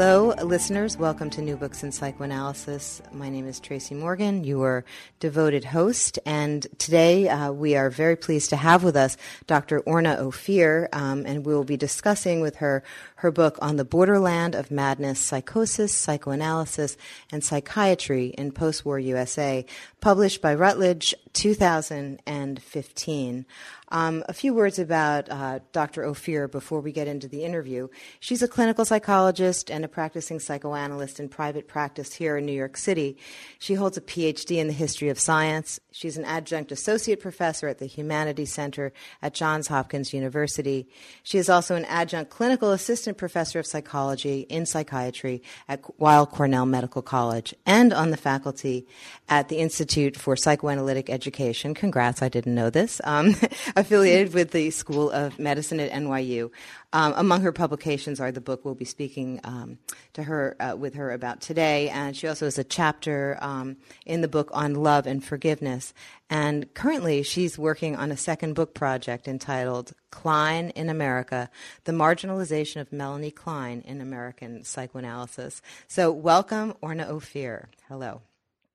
Hello, listeners. Welcome to New Books in Psychoanalysis. My name is Tracy Morgan, your devoted host, and today uh, we are very pleased to have with us Dr. Orna Ophir, um, and we will be discussing with her her book on the borderland of madness, psychosis, psychoanalysis, and psychiatry in post-war USA, published by Routledge, 2015. Um, a few words about uh, Dr. Ophir before we get into the interview. She's a clinical psychologist and a practicing psychoanalyst in private practice here in New York City. She holds a PhD in the history of science. She's an adjunct associate professor at the Humanities Center at Johns Hopkins University. She is also an adjunct clinical assistant professor of psychology in psychiatry at Weill Cornell Medical College and on the faculty at the Institute for Psychoanalytic Education. Congrats, I didn't know this. Um, affiliated with the School of Medicine at NYU. Um, among her publications are the book we'll be speaking um, to her uh, with her about today, and she also has a chapter um, in the book on love and forgiveness. And currently, she's working on a second book project entitled "Klein in America: The Marginalization of Melanie Klein in American Psychoanalysis." So, welcome, Orna Ophir. Hello.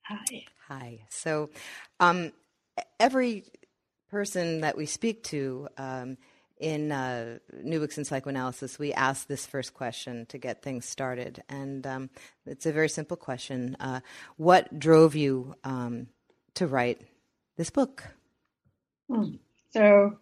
Hi. Hi. So, um, every person that we speak to um, in uh, New Books in Psychoanalysis, we ask this first question to get things started. And um, it's a very simple question uh, What drove you um, to write this book? Hmm. So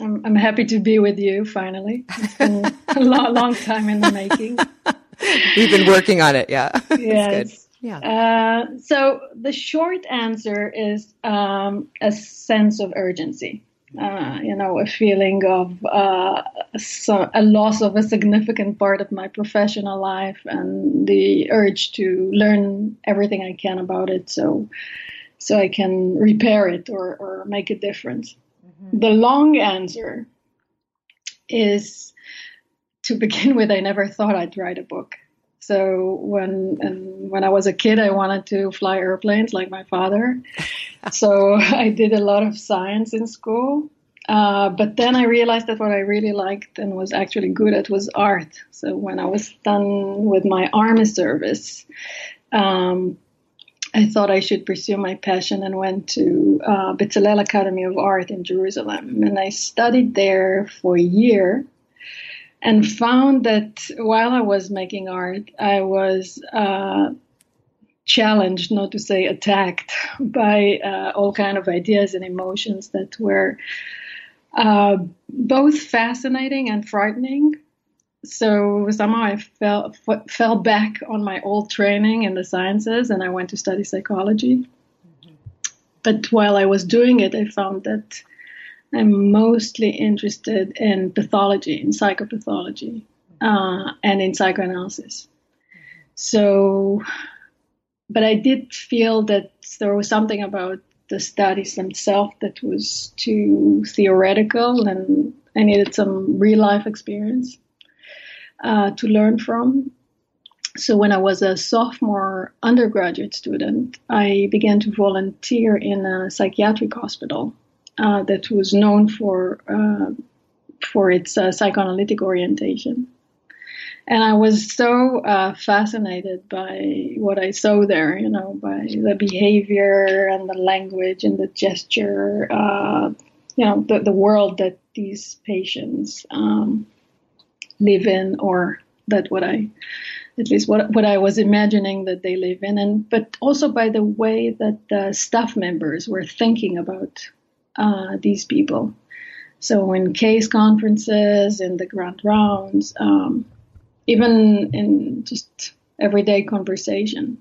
I'm, I'm, happy to be with you finally. It's been a long, long time in the making. We've been working on it, yeah. Yes. Yeah. Uh, so the short answer is um, a sense of urgency. Uh, you know, a feeling of uh, so, a loss of a significant part of my professional life and the urge to learn everything I can about it so so I can repair it or, or make a difference. Mm-hmm. The long answer is to begin with, I never thought I'd write a book. So when and when I was a kid, I wanted to fly airplanes like my father. So I did a lot of science in school. Uh, but then I realized that what I really liked and was actually good at was art. So when I was done with my army service, um, I thought I should pursue my passion and went to uh, Bezalel Academy of Art in Jerusalem. And I studied there for a year and found that while I was making art, I was uh, challenged, not to say attacked, by uh, all kind of ideas and emotions that were uh, both fascinating and frightening. So somehow I fell f- fell back on my old training in the sciences, and I went to study psychology. Mm-hmm. But while I was doing it, I found that I'm mostly interested in pathology, in psychopathology, uh, and in psychoanalysis. So, but I did feel that there was something about the studies themselves that was too theoretical, and I needed some real life experience uh, to learn from. So, when I was a sophomore undergraduate student, I began to volunteer in a psychiatric hospital uh, that was known for uh, for its uh, psychoanalytic orientation. And I was so uh, fascinated by what I saw there, you know, by the behavior and the language and the gesture, uh, you know, the, the world that these patients um, live in, or that what I, at least what what I was imagining that they live in, and but also by the way that the staff members were thinking about uh, these people. So in case conferences, in the grand rounds, um, even in just everyday conversation.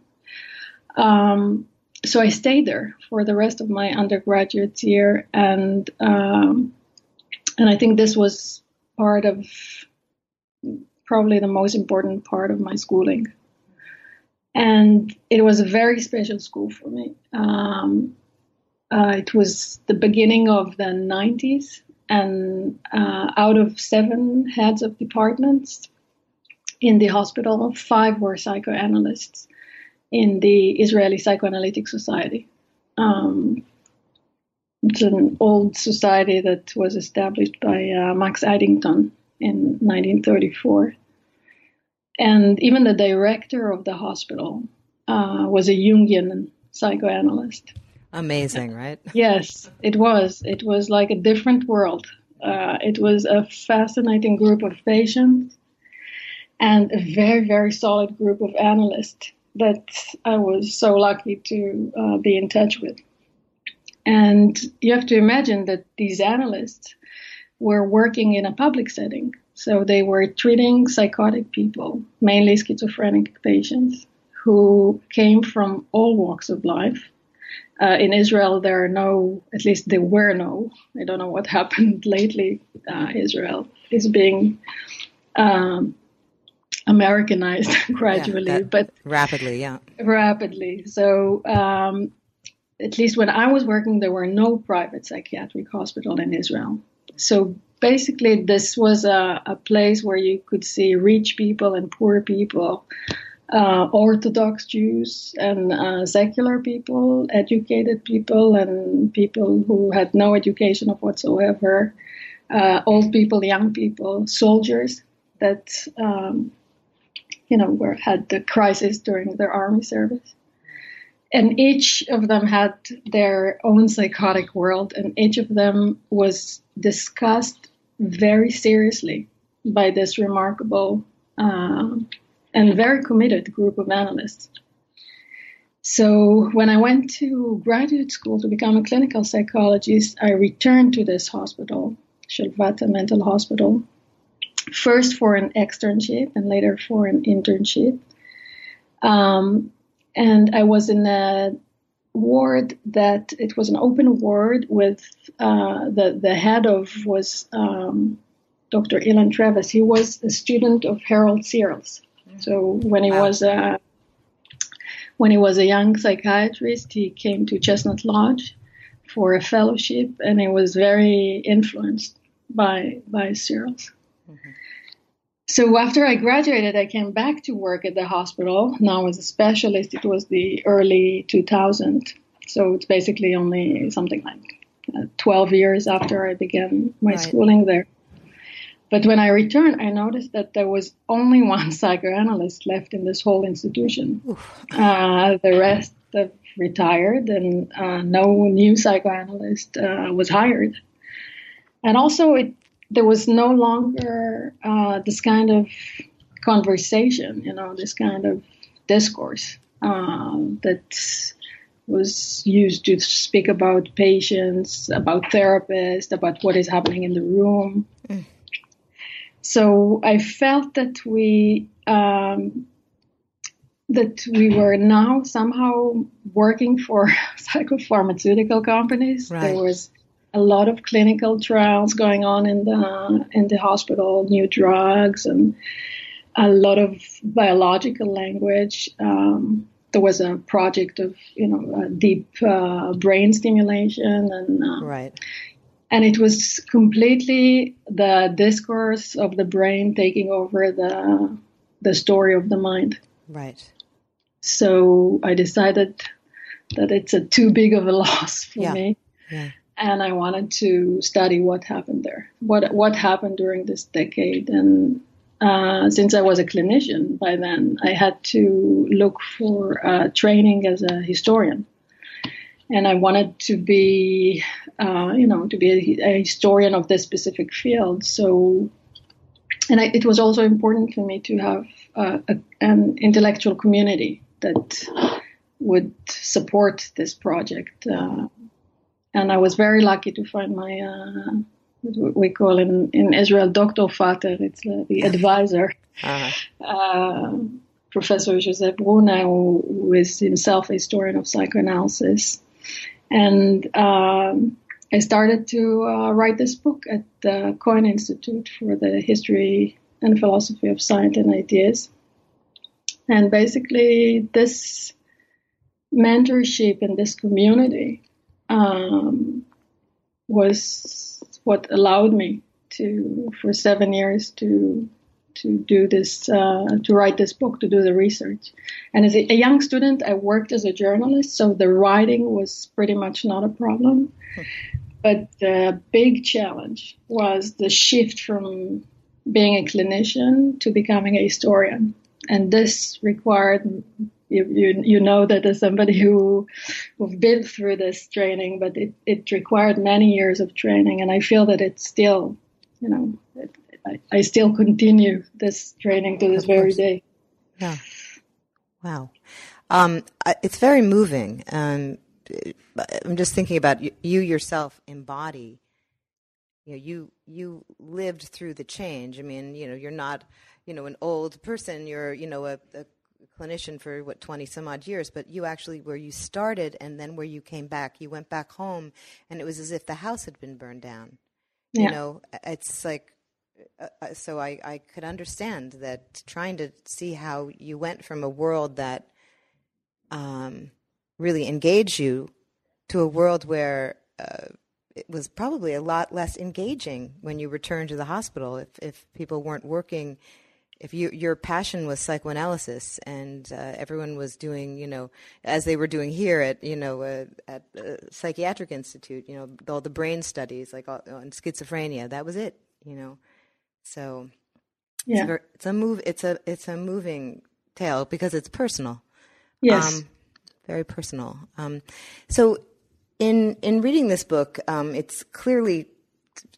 Um, so I stayed there for the rest of my undergraduate year, and um, and I think this was part of probably the most important part of my schooling. And it was a very special school for me. Um, uh, it was the beginning of the 90s, and uh, out of seven heads of departments in the hospital, five were psychoanalysts in the Israeli Psychoanalytic Society. Um, it's an old society that was established by uh, Max Eitingon in 1934. and even the director of the hospital uh, was a Jungian psychoanalyst. Amazing, right? yes, it was. It was like a different world. Uh, it was a fascinating group of patients and a very, very solid group of analysts that I was so lucky to uh, be in touch with. And you have to imagine that these analysts were working in a public setting. So they were treating psychotic people, mainly schizophrenic patients, who came from all walks of life. Uh, in Israel, there are no, at least there were no, I don't know what happened lately. Uh, Israel is being um, Americanized gradually, yeah, but rapidly, yeah. Rapidly. So, um, at least when I was working, there were no private psychiatric hospital in Israel. So basically, this was a, a place where you could see rich people and poor people, uh, Orthodox Jews and uh, secular people, educated people, and people who had no education of whatsoever, uh, old people, young people, soldiers that um, you know were had the crisis during their army service and each of them had their own psychotic world, and each of them was discussed very seriously by this remarkable uh, and very committed group of analysts. So when I went to graduate school to become a clinical psychologist, I returned to this hospital, Shalvata Mental Hospital, first for an externship and later for an internship. Um, and I was in a ward that it was an open ward with uh, the the head of was um, Dr. Ilan Travis. He was a student of Harold Searles. So when he wow. was a when he was a young psychiatrist, he came to Chestnut Lodge for a fellowship, and he was very influenced by by Searles. Mm-hmm. So after I graduated, I came back to work at the hospital. Now as a specialist, it was the early 2000s. So it's basically only something like uh, 12 years after I began my right. schooling there. But when I returned, I noticed that there was only one psychoanalyst left in this whole institution. Uh, the rest have retired, and uh, no new psychoanalyst uh, was hired. And also, it there was no longer uh, this kind of conversation, you know, this kind of discourse um, that was used to speak about patients, about therapists, about what is happening in the room. Mm. So I felt that we um, that we were now somehow working for psychopharmaceutical companies. Right. There was a lot of clinical trials going on in the in the hospital, new drugs and a lot of biological language. Um, there was a project of you know deep uh, brain stimulation and uh, right. And it was completely the discourse of the brain taking over the the story of the mind. Right. So I decided that it's a too big of a loss for yeah. me. Yeah and I wanted to study what happened there, what what happened during this decade. And uh, since I was a clinician by then, I had to look for uh, training as a historian, and I wanted to be, uh, you know, to be a, a, historian of this specific field. So, and I, it was also important for me to have uh, a, an intellectual community that would support this project. Uh, and I was very lucky to find my uh, what we call in in Israel Dr. Vater. It's uh, the advisor, uh-huh. uh, Professor Joseph Brunner, who, who is himself a historian of psychoanalysis, and. Um, I started to uh, write this book at the Cohn Institute for the History and Philosophy of Science and Ideas. And basically, this mentorship and this community um, was what allowed me to, for seven years, to to do this, uh, to write this book, to do the research. And as a, a, young student, I worked as a journalist, so the writing was pretty much not a problem. But the big challenge was the shift from being a clinician to becoming a historian. and this required you, you, you know that as somebody who who've been through this training, but it, it required many years of training, and I feel that it's still, you know, it, I, I still continue this training to this very day. Yeah. Wow. Um, it's very moving. Um, I'm just thinking about you, you yourself embody. You know, you you lived through the change. I mean, you know, you're not, you know, an old person. You're, you know, a, a clinician for what 20 some odd years but you actually where you started and then where you came back you went back home and it was as if the house had been burned down yeah. you know it's like uh, uh, so I, I could understand that trying to see how you went from a world that um, really engaged you to a world where uh, it was probably a lot less engaging when you returned to the hospital if, if people weren't working if you, your passion was psychoanalysis and uh, everyone was doing, you know, as they were doing here at, you know, uh, at uh, psychiatric institute, you know, all the brain studies like on schizophrenia, that was it, you know. So yeah. it's, a, it's a move. It's a it's a moving tale because it's personal. Yes, um, very personal. Um, so in in reading this book, um, it's clearly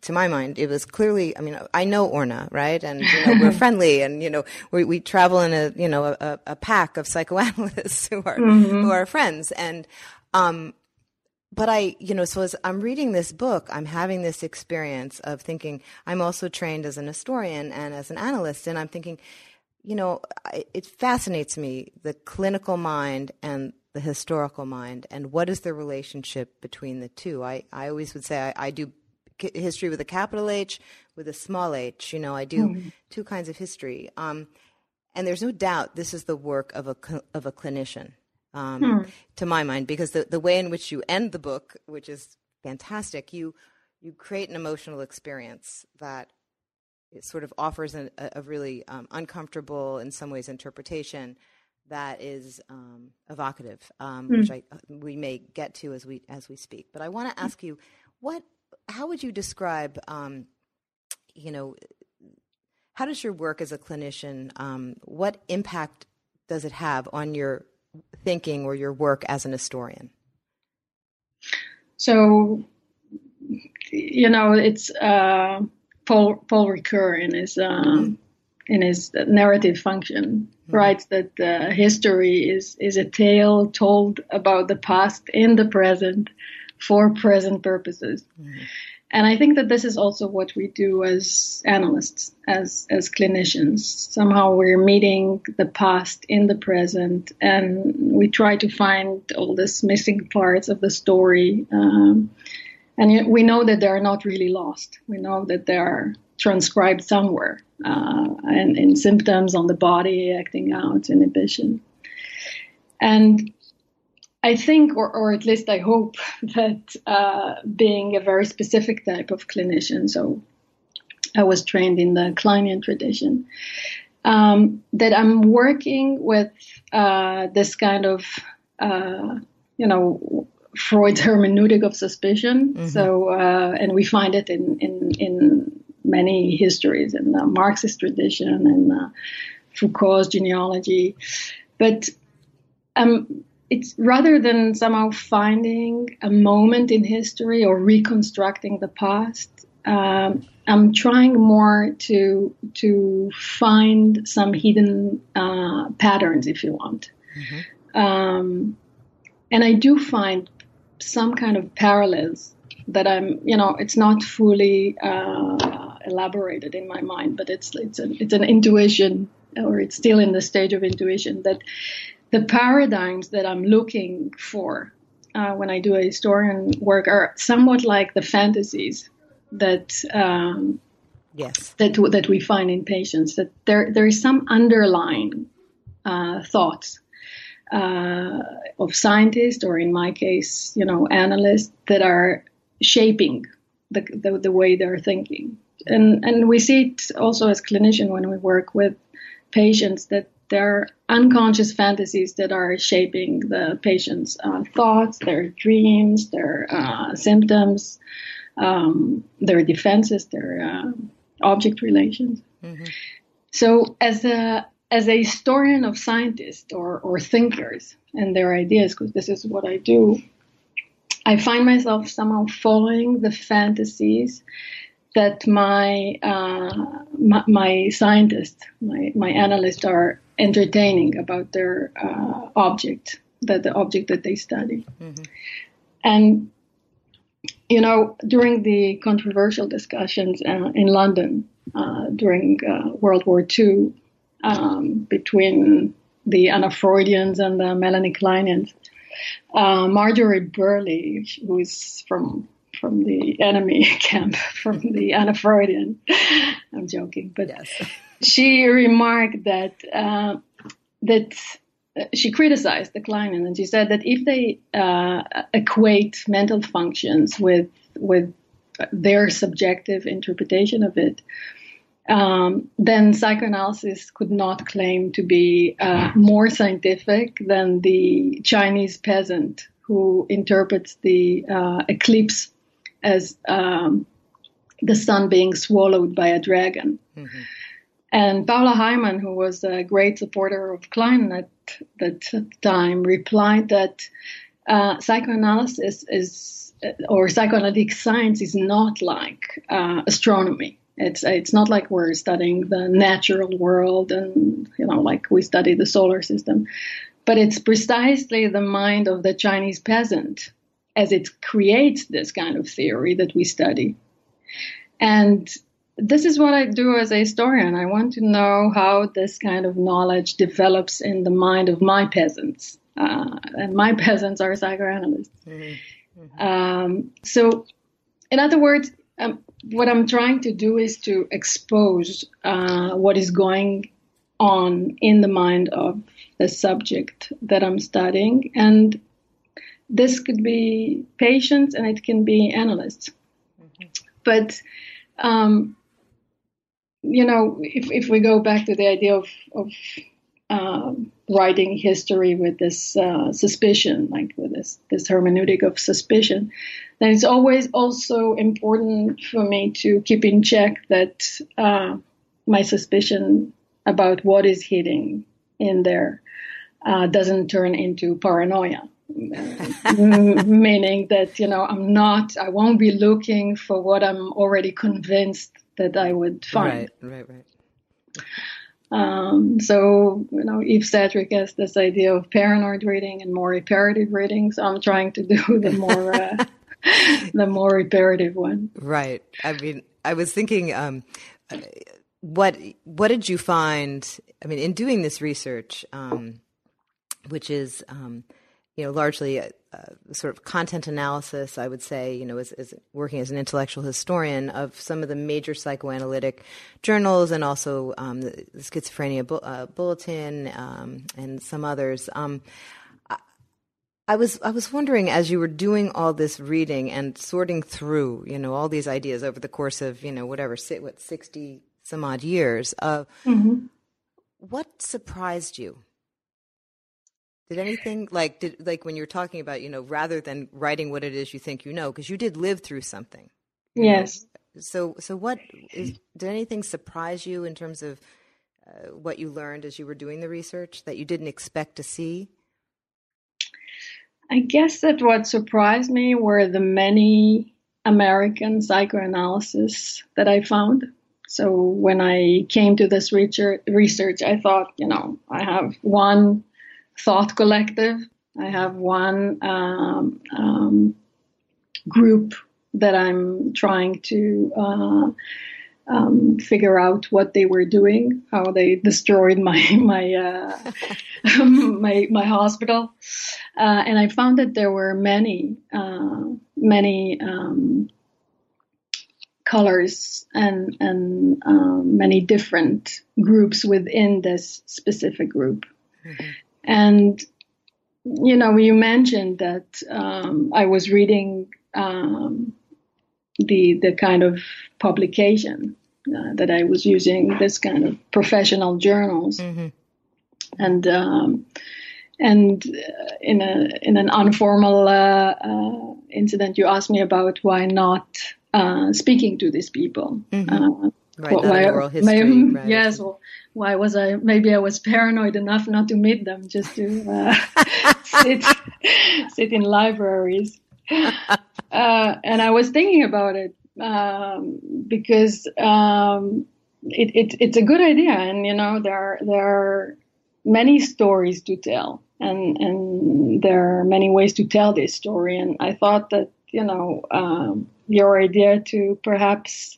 to my mind, it was clearly. I mean, I know Orna, right? And you know, we're friendly, and you know, we, we travel in a you know a, a pack of psychoanalysts who are mm-hmm. who are friends. And um, but I, you know, so as I'm reading this book, I'm having this experience of thinking. I'm also trained as an historian and as an analyst, and I'm thinking, you know, it fascinates me the clinical mind and the historical mind, and what is the relationship between the two. I, I always would say I, I do history with a capital H, with a small h. You know, I do mm-hmm. two kinds of history. Um, and there's no doubt this is the work of a of a clinician, um, hmm. to my mind, because the the way in which you end the book, which is fantastic, you you create an emotional experience that it sort of offers a, a really um, uncomfortable, in some ways, interpretation that is um, evocative, um, mm. which I, we may get to as we as we speak. But I want to ask you, what how would you describe, um, you know, how does your work as a clinician, um, what impact does it have on your thinking or your work as an historian? So, you know, it's uh, Paul Paul Ricoeur in his um, in his narrative function mm-hmm. writes that uh, history is is a tale told about the past in the present for present purposes. Mm-hmm. And I think that this is also what we do as analysts, as as clinicians. Somehow we're meeting the past in the present, and we try to find all these missing parts of the story. Um, and we know that they are not really lost. We know that they are transcribed somewhere, uh, and in symptoms on the body, acting out, inhibition. And I think, or, or at least I hope, that uh, being a very specific type of clinician, so I was trained in the Kleinian tradition, um, that I'm working with uh, this kind of, uh, you know, Freud's hermeneutic of suspicion. Mm-hmm. So, uh, and we find it in, in, in many histories, in the Marxist tradition and uh, Foucault's genealogy. But um, it's rather than somehow finding a moment in history or reconstructing the past. Um, I'm trying more to to find some hidden uh, patterns, if you want. Mm-hmm. Um, and I do find some kind of parallels that I'm, you know, it's not fully uh, elaborated in my mind, but it's it's an it's an intuition, or it's still in the stage of intuition that the paradigms that I'm looking for uh, when I do a historian work are somewhat like the fantasies that um, yes that that we find in patients. That there there is some underlying uh, thoughts uh, of scientists, or in my case, you know, analysts that are shaping the, the, the way they're thinking. And and we see it also as clinician when we work with patients that there are unconscious fantasies that are shaping the patient's uh, thoughts, their dreams, their uh, symptoms, um, their defenses, their uh, object relations. Mm-hmm. So, as a as a historian of scientists or, or thinkers and their ideas, because this is what I do, I find myself somehow following the fantasies that my uh, my, my, scientists, my, my analysts are entertaining about their uh, object, that the object that they study. Mm-hmm. And you know, during the controversial discussions uh, in London uh, during uh, World War II um, between the Anna Freudians and the Melanie Kleinians, uh, Marjorie Brierley, who is from from the enemy camp, from the Anna Freudian. I'm joking, but yes. she remarked that uh, that she criticized the Kleinian and she said that if they uh, equate mental functions with with their subjective interpretation of it, um, then psychoanalysis could not claim to be uh, more scientific than the Chinese peasant who interprets the uh, eclipse as um, the sun being swallowed by a dragon. Mm-hmm. And Paula Heimann, who was a great supporter of Klein at that time, replied that uh, psychoanalysis is, or psychoanalytic science is not like uh, astronomy. It's it's not like we're studying the natural world and you know like we study the solar system, but it's precisely the mind of the Chinese peasant as it creates this kind of theory that we study. And this is what I do as a historian. I want to know how this kind of knowledge develops in the mind of my peasants. Uh, and my peasants are psychoanalysts. Mm-hmm. Mm-hmm. Um, so, in other words, um, what I'm trying to do is to expose uh, what is going on in the mind of the subject that I'm studying. And this could be patients and it can be analysts. Mm-hmm. But, um, you know, if, if we go back to the idea of, of um, writing history with this uh, suspicion, like with this, this hermeneutic of suspicion, then it's always also important for me to keep in check that uh, my suspicion about what is hidden in there uh, doesn't turn into paranoia. Meaning that you know I'm not, I won't be looking for what I'm already convinced that I would find. Right, right, right. Um, so, you know, Eve Sedgwick has this idea of paranoid reading and more reparative reading. So I'm trying to do the more, uh, the more reparative one. Right. I mean, I was thinking, um, what what did you find? I mean, in doing this research, um, which is um, you know, largely a, a, sort of content analysis, I would say, you know, as, as, working as an intellectual historian of some of the major psychoanalytic journals and also um, the, the, Schizophrenia bu- uh, Bulletin um, and some others. Um, I, I was I was wondering as you were doing all this reading and sorting through, you know, all these ideas over the course of you know whatever what sixty some odd years, uh, mm-hmm. what surprised you? Did anything like did like when you're talking about you know rather than writing what it is you think you know because you did live through something. Yes. Know? So so what is did anything surprise you in terms of uh, what you learned as you were doing the research that you didn't expect to see? I guess that what surprised me were the many American psychoanalysis that I found. So when I came to this research, I thought, you know, I have one thought collective. I have one um, um, group that I'm trying to uh, um, figure out what they were doing, how they destroyed my my uh, my, my hospital, uh, and I found that there were many uh, many um, colors and and um, many different groups within this specific group. Mm-hmm. And, you know, you mentioned that um, I was reading um, the, the kind of publication uh, that I was using, this kind of professional journals. Mm-hmm. And, um, and uh, in a in an informal uh, uh, incident, you asked me about why not uh, speaking to these people. Mm-hmm. Uh, Right, well, why, oral history. My, right. Yes, well, why was I? Maybe I was paranoid enough not to meet them, just to uh, sit sit in libraries. Uh, and I was thinking about it um, because um, it, it, it's a good idea, and you know there there are many stories to tell, and and there are many ways to tell this story. And I thought that you know um, your idea to perhaps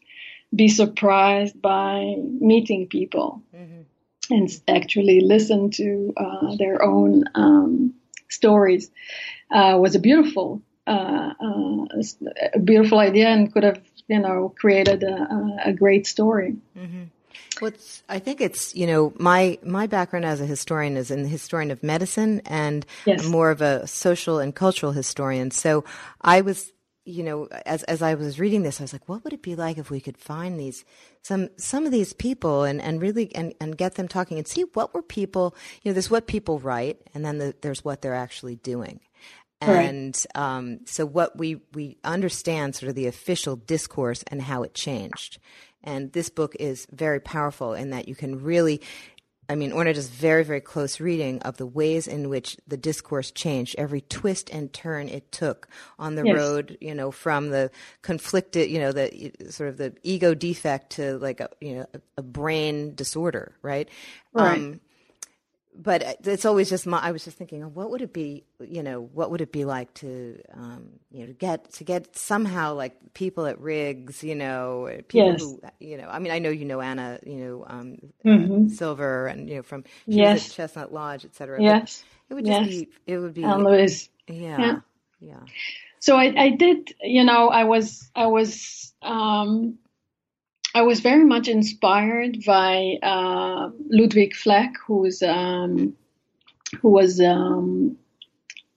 be surprised by meeting people mm-hmm. and actually listen to uh, their own um, stories uh, was a beautiful, uh, uh a beautiful idea and could have, you know, created a, a great story. Mm-hmm. Well, I think it's you know my my background as a historian is in the historian of medicine and yes. more of a social and cultural historian. So I was you know, as as I was reading this, I was like, what would it be like if we could find these some some of these people and and really and and get them talking and see what were people, you know, there's what people write, and then the, there's what they're actually doing. And right. um, so, what we we understand sort of the official discourse and how it changed. And this book is very powerful in that you can really I mean, Orna does very, very close reading of the ways in which the discourse changed, every twist and turn it took on the yes. road, you know, from the conflicted, you know, the sort of the ego defect to like a, you know, a, a brain disorder, right? Right. Um, but it's always just my, I was just thinking, what would it be, you know, what would it be like to, um, you know, to get, to get somehow like people at Riggs, you know, people yes. who, you know, I mean, I know, you know, Anna, you know, um, mm-hmm. Silver and, you know, from yes. Chestnut Lodge, et cetera. Yes. It would just yes. be, it would be. And Louise. Yeah. Yeah. yeah. So I, I did, you know, I was, I was, um, I was very much inspired by uh, Ludwig Fleck, um, who was um,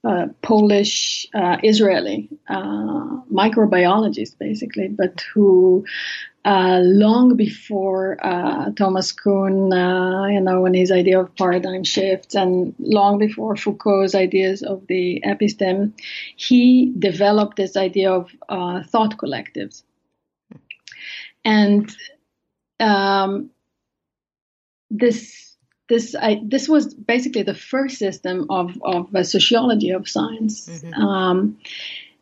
a Polish uh, Israeli uh, microbiologist, basically, but who uh, long before uh, Thomas Kuhn, uh, you know, and his idea of paradigm shifts, and long before Foucault's ideas of the episteme, he developed this idea of thought collectives and um, this this I, this was basically the first system of of a sociology of science. Mm-hmm. Um,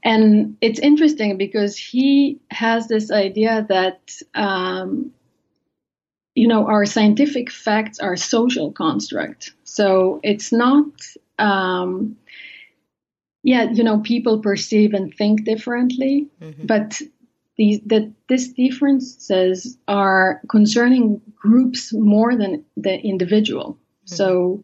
and it's interesting because he has this idea that um, you know our scientific facts are social construct. So it's not um, yeah, you know, people perceive and think differently, mm-hmm. but these, that these differences are concerning groups more than the individual. Mm-hmm. So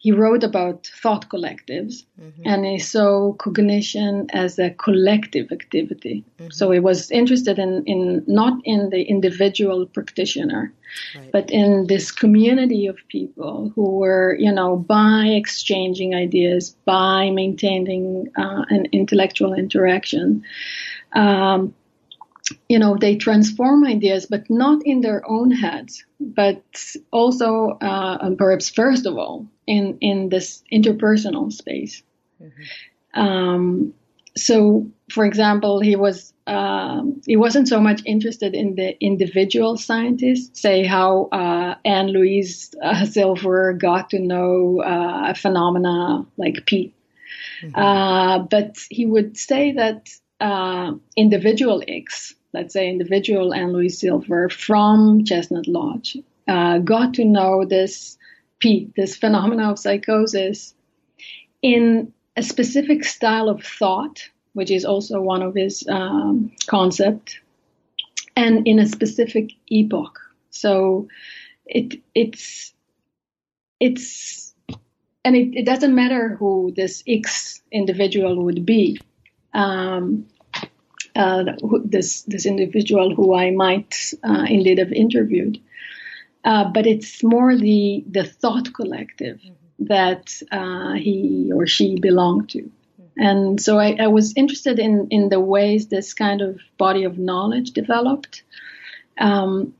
he wrote about thought collectives mm-hmm. and he saw cognition as a collective activity. Mm-hmm. So he was interested in, in not in the individual practitioner, right. but in this community of people who were, you know, by exchanging ideas, by maintaining uh, an intellectual interaction, um, you know, they transform ideas, but not in their own heads, but also, uh, perhaps first of all, in, in this interpersonal space. Mm-hmm. Um, so, for example, he was um, he wasn't so much interested in the individual scientists, say how uh, Anne Louise uh, Silver got to know uh, a phenomena like P. Mm-hmm. Uh, but he would say that uh, individual X let's say, individual Anne Louise Silver from Chestnut Lodge uh, got to know this P, this phenomena of psychosis, in a specific style of thought, which is also one of his um, concepts, and in a specific epoch. So it it's it's and it, it doesn't matter who this X individual would be. Um, uh, this this individual who I might uh, indeed have interviewed. Uh, but it's more the the thought collective mm-hmm. that uh, he or she belonged to. Mm-hmm. And so I, I, was interested in, in the ways this kind of body of knowledge developed um,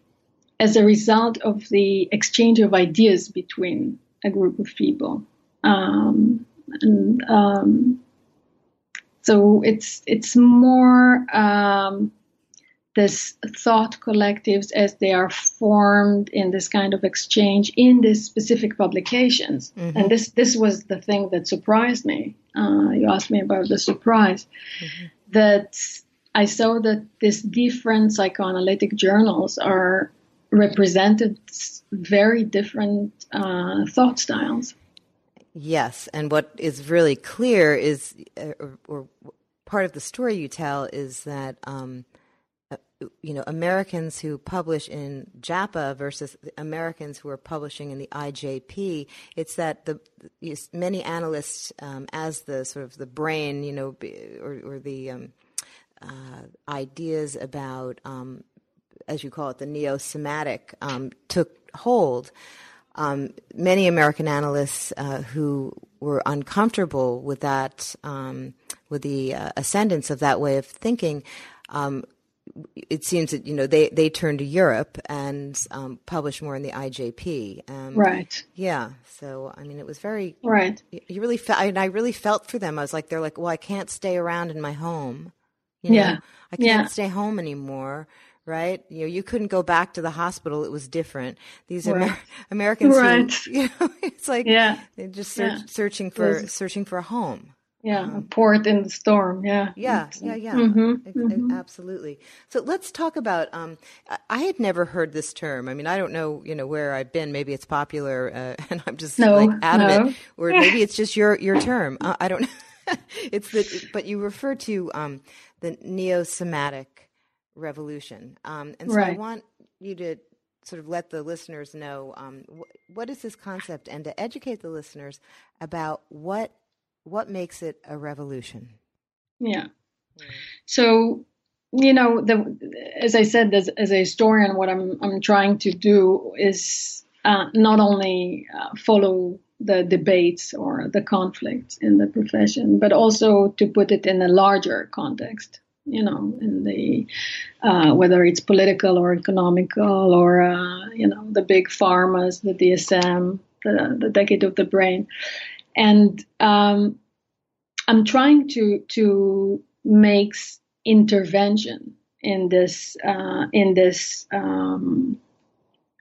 as a result of the exchange of ideas between a group of people. Um, and um, so it's it's more um, this thought collectives as they are formed in this kind of exchange in these specific publications. Mm-hmm. And this this was the thing that surprised me. Uh, you asked me about the surprise mm-hmm. that I saw that these different psychoanalytic journals are represented very different uh, thought styles. Yes, and what is really clear is, uh, or, or, part of the story you tell is that um, uh, you know Americans who publish in JAPA versus Americans who are publishing in the IJP. It's that the many analysts, um, as the sort of the brain, you know, or, or the um, uh, ideas about, um, as you call it, the neo-somatic um, took hold. Um, many American analysts uh, who were uncomfortable with that, um, with the uh, ascendance of that way of thinking, um, it seems that you know they they turned to Europe and um, published more in the IJP. Um, right. Yeah. So I mean, it was very right. You really felt, and I really felt for them. I was like, they're like, well, I can't stay around in my home. You know, yeah. I can't yeah. stay home anymore right? You know, you couldn't go back to the hospital; it was different. These right. Amer- Americans, right? Who, you know, it's like yeah, they're just search, yeah. searching for searching for a home. Yeah, um, a port in the storm. Yeah, yeah, yeah, yeah. Mm-hmm, mm-hmm. Absolutely. So let's talk about. Um, I had never heard this term. I mean, I don't know, you know, where I've been. Maybe it's popular, uh, and I'm just no, like out no. or maybe it's just your your term. Uh, I don't know. it's the, but you refer to um, the neo-somatic revolution. Um, and so right. I want you to sort of let the listeners know um, wh- what is this concept and to educate the listeners about what what makes it a revolution. Yeah. So you know, the, as I said, as, as, a historian, what I'm I'm trying to do is uh, not only uh, follow the debates or the conflicts in the profession, but also to put it in a larger context you know, in the uh, whether it's political or economical or uh, you know the big pharmas, the DSM, the, the decade of the brain, and um, I'm trying to to make intervention in this uh, in this um,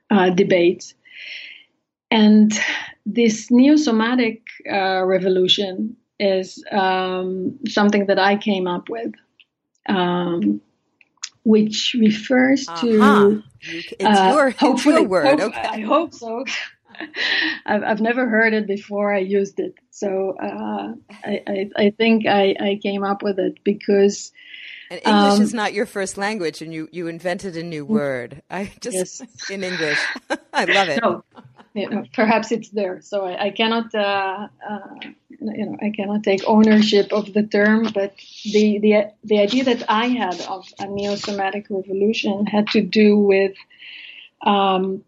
uh, debate, and this neo-somatic uh, revolution is um, something that I came up with um, which refers uh-huh. to it's uh, your, hopefully, your word. Hope, okay. I hope so. I've, I've never heard it before. I used it, so uh, I, I, I think I, I came up with it because. And English um, is not your first language, and you, you invented a new word. I just yes. in English. I love it. No, perhaps it's there. So I, I cannot, uh, uh, you know, I cannot take ownership of the term. But the the the idea that I had of a neo-somatic revolution had to do with, um,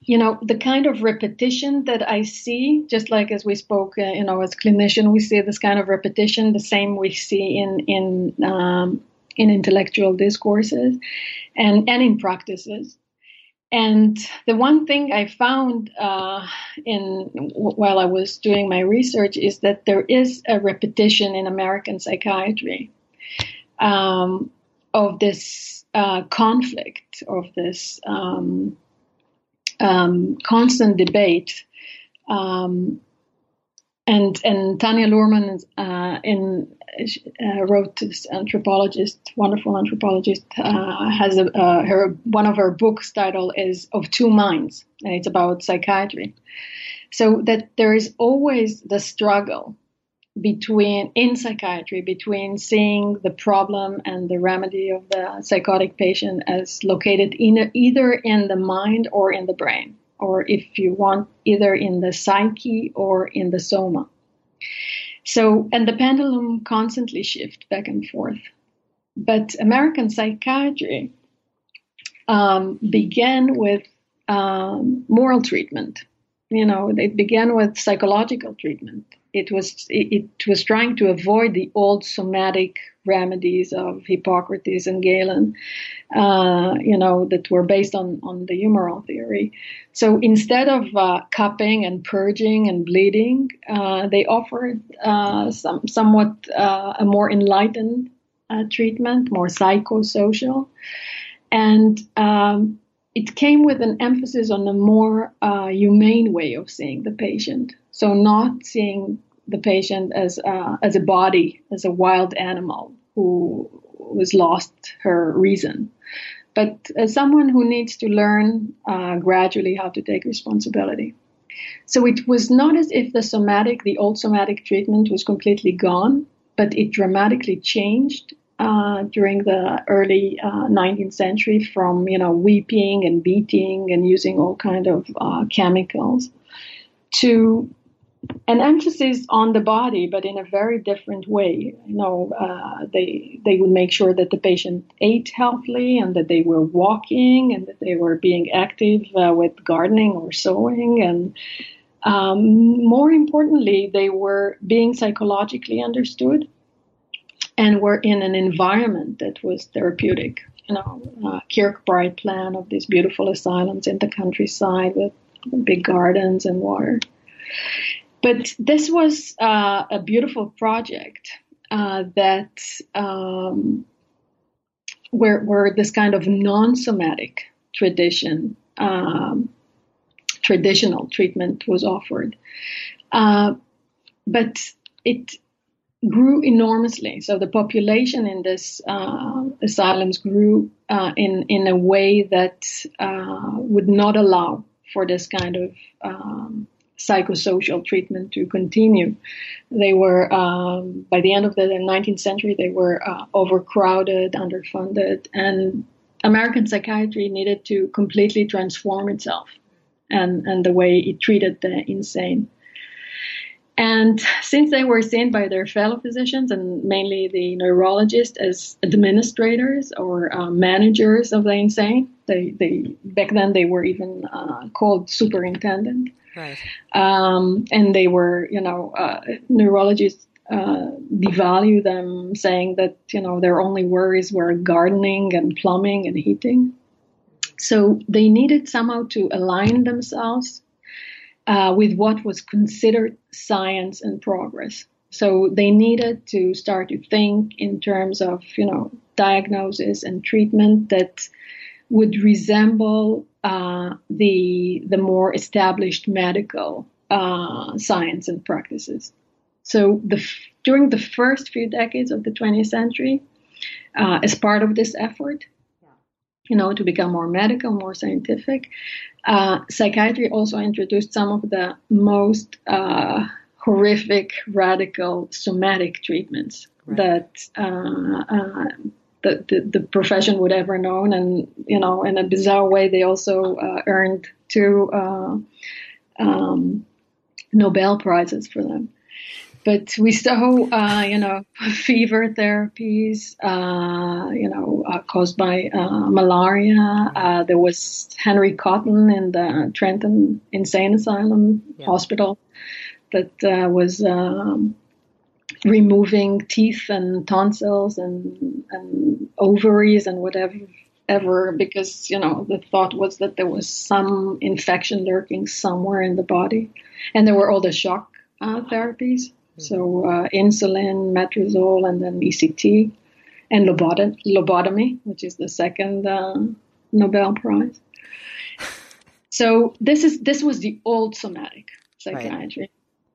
you know, the kind of repetition that I see. Just like as we spoke, uh, you know, as clinician, we see this kind of repetition. The same we see in in um, in intellectual discourses and and in practices and the one thing I found uh, in while I was doing my research is that there is a repetition in American psychiatry um, of this uh, conflict, of this um, um, constant debate. Um, and and Tanya Luhrmann uh, in uh, wrote this anthropologist, wonderful anthropologist, uh, has a, uh, her one of her books title is "Of Two Minds," and it's about psychiatry. So that there is always the struggle between in psychiatry between seeing the problem and the remedy of the psychotic patient as located in either in the mind or in the brain, or if you want, either in the psyche or in the soma. So, and the pendulum constantly shift back and forth. But American psychiatry um, began with um, moral treatment. You know, it began with psychological treatment. It was it, it was trying to avoid the old somatic remedies of Hippocrates and Galen, uh, you know, that were based on, on the humoral theory. So instead of uh, cupping and purging and bleeding, uh, they offered uh, some somewhat uh, a more enlightened uh, treatment, more psychosocial, and um, it came with an emphasis on a more uh, humane way of seeing the patient. So not seeing the patient as uh, as a body, as a wild animal who was lost her reason, but as someone who needs to learn uh, gradually how to take responsibility. So it was not as if the somatic, the old somatic treatment was completely gone, but it dramatically changed uh, during the early uh, 19th century from you know weeping and beating and using all kind of uh, chemicals to an emphasis on the body, but in a very different way. You know, uh, they they would make sure that the patient ate healthily and that they were walking and that they were being active uh, with gardening or sewing and. Um, more importantly, they were being psychologically understood and we were in an environment that was therapeutic. You know, uh, Kirkbride plan of these beautiful asylums in the countryside with big gardens and water. But this was uh, a beautiful project uh, that um, where where this kind of non-somatic tradition, um, traditional treatment was offered, uh, but it grew enormously. So the population in this uh, asylums grew uh, in in a way that uh, would not allow for this kind of um, psychosocial treatment to continue. They were um, by the end of the 19th century they were uh, overcrowded, underfunded, and American psychiatry needed to completely transform itself and and the way it treated the insane. And since they were seen by their fellow physicians and mainly the neurologists as administrators or uh, managers of the insane, they, they back then they were even uh, called superintendent. Right. Um, and they were, you know, uh, neurologists uh, devalue them, saying that you know their only worries were gardening and plumbing and heating. So they needed somehow to align themselves uh, with what was considered science and progress. So they needed to start to think in terms of, you know, diagnosis and treatment that would resemble uh, the the more established medical uh, science and practices. So the, during the first few decades of the 20th century, uh, as part of this effort, you know, to become more medical, more scientific. Uh, psychiatry also introduced some of the most uh, horrific, radical somatic treatments right. that uh, uh, the, the, the, profession would ever known. And, you know, in a bizarre way, they also uh, earned two uh, um, Nobel Prizes for them but we saw, uh, you know, fever therapies, uh, you know, uh, caused by uh, malaria. Uh, there was Henry Cotton in the Trenton Insane Asylum yeah. Hospital that uh, was um, removing teeth and tonsils and, and ovaries and whatever. Ever because you know the thought was that there was some infection lurking somewhere in the body, and there were all the shock therapies so uh, insulin, Metrazol, and then ECT, and lobotomy, which is the second uh, Nobel Prize. So this is this was the old somatic psychiatry. Right.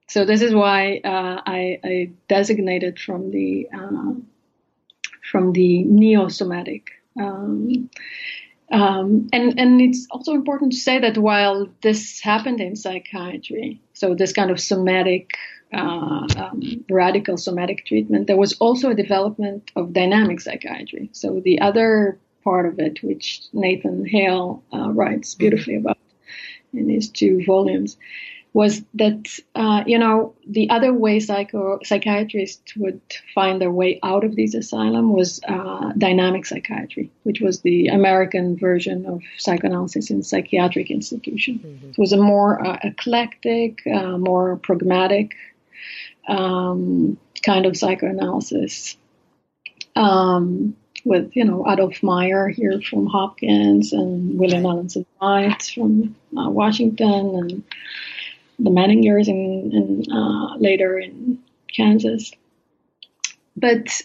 So this is why uh, I, I, designated from the uh, from the neo-somatic. Um, um, and and it's also important to say that while this happened in psychiatry, so this kind of somatic uh, um, radical somatic treatment, there was also a development of dynamic psychiatry. So the other part of it, which Nathan Hale uh, writes beautifully mm-hmm. about in his two volumes, was that uh, you know the other way psycho psychiatrists would find their way out of these asylum was uh, dynamic psychiatry, which was the American version of psychoanalysis in psychiatric institution. Mm-hmm. It was a more uh, eclectic, uh, more pragmatic um, kind of psychoanalysis. Um, with you know Adolph Meyer here from Hopkins and William Alanson White from uh, Washington and the Menningers in, in uh, later in Kansas. But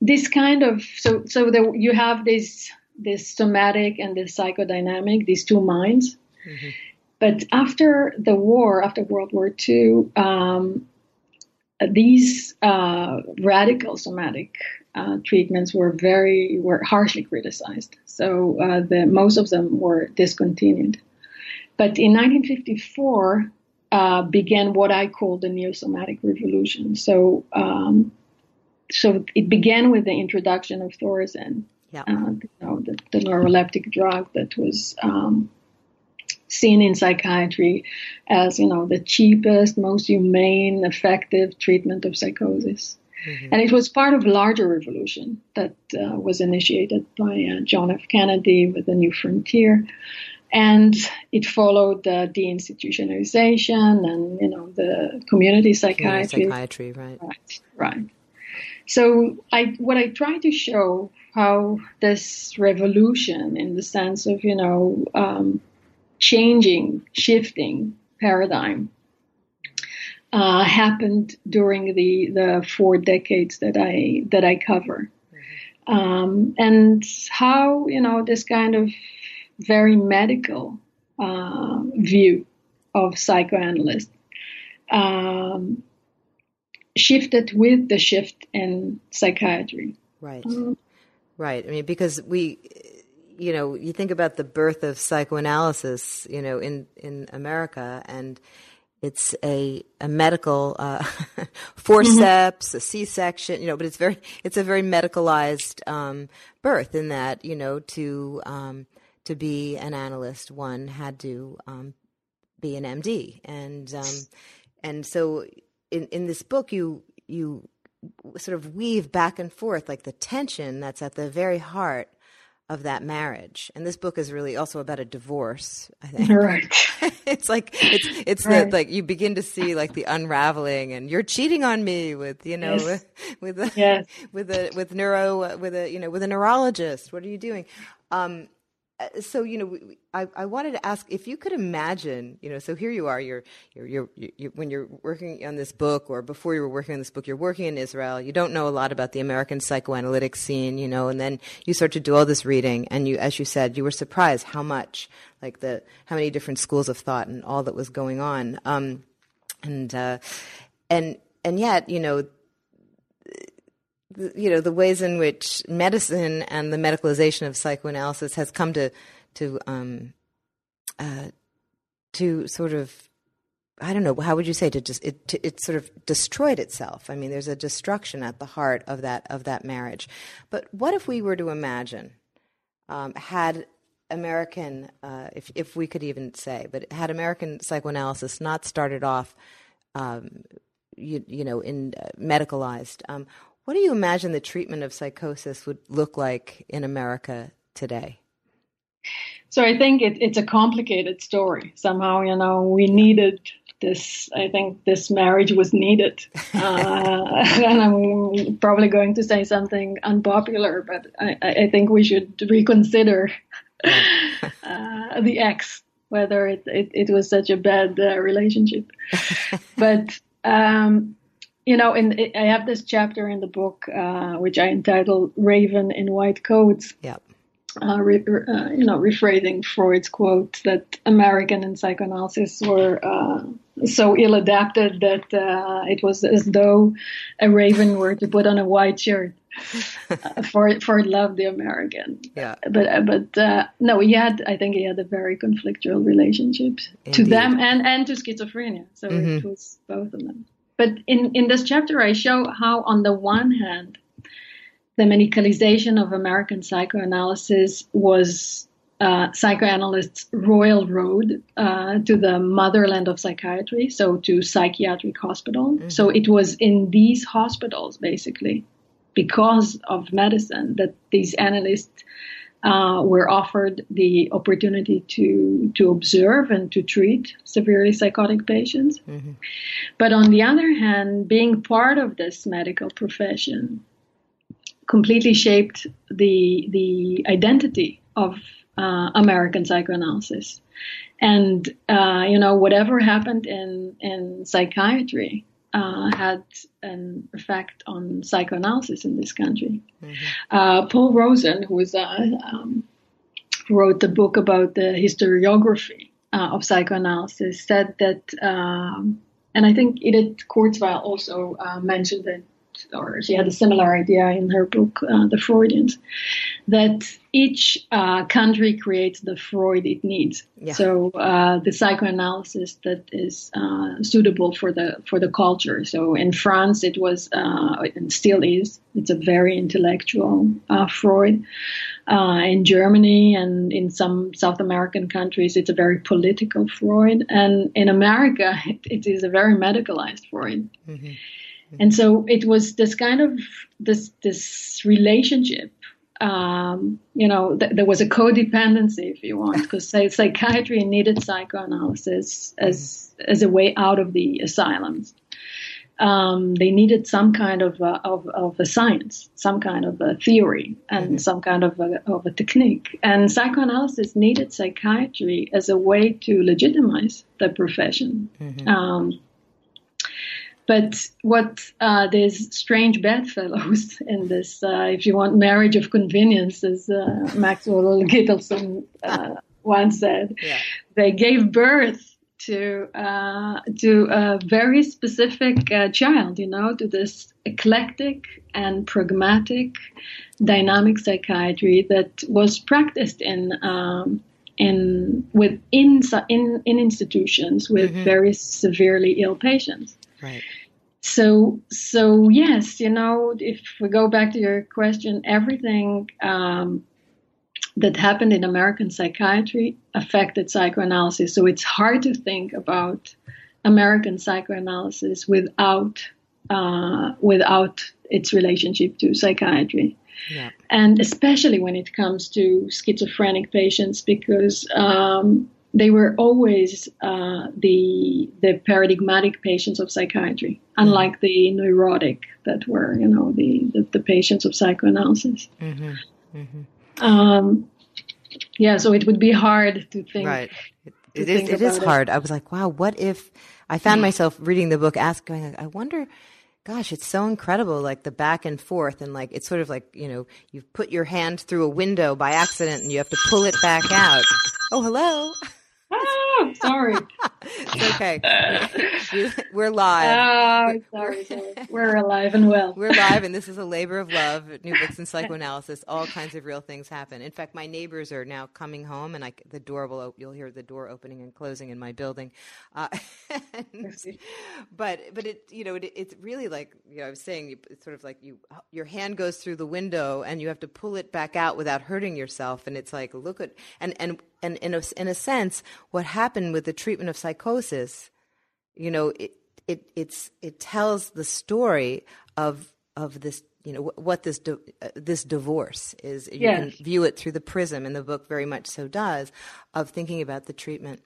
this kind of so so the, you have this this somatic and this psychodynamic, these two minds. Mm-hmm. But after the war, after World War II, um, these uh, radical somatic uh, treatments were very were harshly criticized. So uh, the, most of them were discontinued. But in 1954 uh, began what I call the neo-somatic revolution. So um, so it began with the introduction of Thorazine, yeah. Uh, you know, the, the, neuroleptic drug that was um, seen in psychiatry as you know the cheapest, most humane, effective treatment of psychosis. Mm-hmm. And it was part of a larger revolution that uh, was initiated by uh, John F. Kennedy with the New Frontier. And it followed the deinstitutionalization and, you know, the community psychiatry. Community psychiatry, right. Right, right. So I, what I try to show how this revolution in the sense of, you know, um, changing, shifting paradigm uh, happened during the, the four decades that I that I cover, mm-hmm. um, and how you know this kind of very medical uh, view of psychoanalyst um, shifted with the shift in psychiatry. Right. Um, right. I mean, because we you know, you think about the birth of psychoanalysis, you know, in, in America, and it's a a medical uh, forceps, a C-section, you know, but it's very it's a very medicalized um, birth in that you know to um, to be an analyst, one had to um, be an MD, and um, and so in in this book you you sort of weave back and forth like the tension that's at the very heart of that marriage. And this book is really also about a divorce, I think. Right. it's like it's it's right. the like you begin to see like the unraveling and you're cheating on me with, you know, yes. with with a, yes. with a with neuro with a, you know, with a neurologist. What are you doing? Um so you know I, I wanted to ask if you could imagine you know so here you are you're, you're, you're, you're, when you're working on this book or before you were working on this book you're working in israel you don't know a lot about the american psychoanalytic scene you know and then you start to do all this reading and you as you said you were surprised how much like the how many different schools of thought and all that was going on. Um, and uh, and and yet you know you know the ways in which medicine and the medicalization of psychoanalysis has come to to um, uh, to sort of I don't know how would you say to just it it sort of destroyed itself. I mean, there's a destruction at the heart of that of that marriage. But what if we were to imagine um, had American, uh, if if we could even say, but had American psychoanalysis not started off, um, you, you know, in uh, medicalized, um, what do you imagine the treatment of psychosis would look like in America today? So I think it, it's a complicated story. Somehow, you know, we needed this. I think this marriage was needed, uh, and I'm probably going to say something unpopular, but I, I think we should reconsider uh, the ex, whether it, it, it, was such a bad uh, relationship. but um, you know, in I have this chapter in the book uh, which I entitled "Raven in White Coats." Yeah. Uh, re, uh, you know, rephrasing Freud's quote that American and psychoanalysis were uh, so ill adapted that uh, it was as though a raven were to put on a white shirt. Uh, for for love the American. Yeah. But but no, he had I think he had a very conflictual relationship Indeed. to them and and to schizophrenia. So mm-hmm. it was both of them. But in, in this chapter, I show how, on the one hand, the medicalization of American psychoanalysis was uh, psychoanalysts' royal road uh, to the motherland of psychiatry, so to psychiatric hospital. Mm-hmm. So it was in these hospitals, basically, because of medicine, that these analysts uh, were offered the opportunity to to observe and to treat severely psychotic patients. Mm-hmm. But on the other hand, being part of this medical profession completely shaped the the identity of uh, American psychoanalysis. And uh, you know, whatever happened in in psychiatry uh, had an effect on psychoanalysis in this country. Mm-hmm. Uh, Paul Roazen, who was, uh, um, wrote the book about the historiography uh, of psychoanalysis, said that, um, and I think Edith Kurzweil also uh, mentioned it or she had a similar idea in her book, uh, The Freudians, that each uh, country creates the Freud it needs. Yeah. So uh, the psychoanalysis that is uh, suitable for the for the culture. So in France, it was uh, and still is. It's a very intellectual uh, Freud. in Germany and in some South American countries, it's a very political Freud, and in America, it, it is a very medicalized Freud. Mm-hmm. And so it was this kind of this this relationship. Um, you know, th- there was a codependency, if you want, because psychiatry needed psychoanalysis as as a way out of the asylums. Um, they needed some kind of a, of, of a science, some kind of a theory, and mm-hmm. some kind of a, of a technique. And psychoanalysis needed psychiatry as a way to legitimize the profession. Mm-hmm. Um, but what uh, there's strange bedfellows in this, uh, if you want, marriage of convenience, as uh, Maxwell Gitelson uh, once said. Yeah. They gave birth to uh, to a very specific uh, child, you know, to this eclectic and pragmatic, dynamic psychiatry that was practiced in. Um, in within in in institutions with mm-hmm. very severely ill patients. Right. So, so yes, you know, if we go back to your question, everything um, that happened in American psychiatry affected psychoanalysis. So it's hard to think about American psychoanalysis without uh, without its relationship to psychiatry. Yeah. And especially when it comes to schizophrenic patients, because um, they were always uh, the the paradigmatic patients of psychiatry, unlike mm-hmm. the neurotic that were, you know, the the, the patients of psychoanalysis. Mm-hmm. Mm-hmm. Um, yeah, so it would be hard to think. Right. It, it is. It is hard. It. I was like, wow, what if I found myself reading the book, asking, I wonder gosh, it's so incredible, like the back and forth, and like it's sort of like you know, you've put your hand through a window by accident, and you have to pull it back out. Oh, hello. Oh, sorry. it's okay. We're live. Oh, sorry, sorry. We're alive and well. We're live, and this is a labor of love. New books and psychoanalysis. All kinds of real things happen. In fact, my neighbors are now coming home, and I, the door will. Op- you'll hear the door opening and closing in my building. Uh, and, but but it you know it, it's really like you know I was saying it's sort of like you your hand goes through the window and you have to pull it back out without hurting yourself, and it's like look at and and and in a, in a sense, what happened with the treatment of psychosis, you know, it, it, it's, it tells the story of, of this, you know, what this, di- uh, this divorce is. You yes. can view it through the prism, and the book very much so does, of thinking about the treatment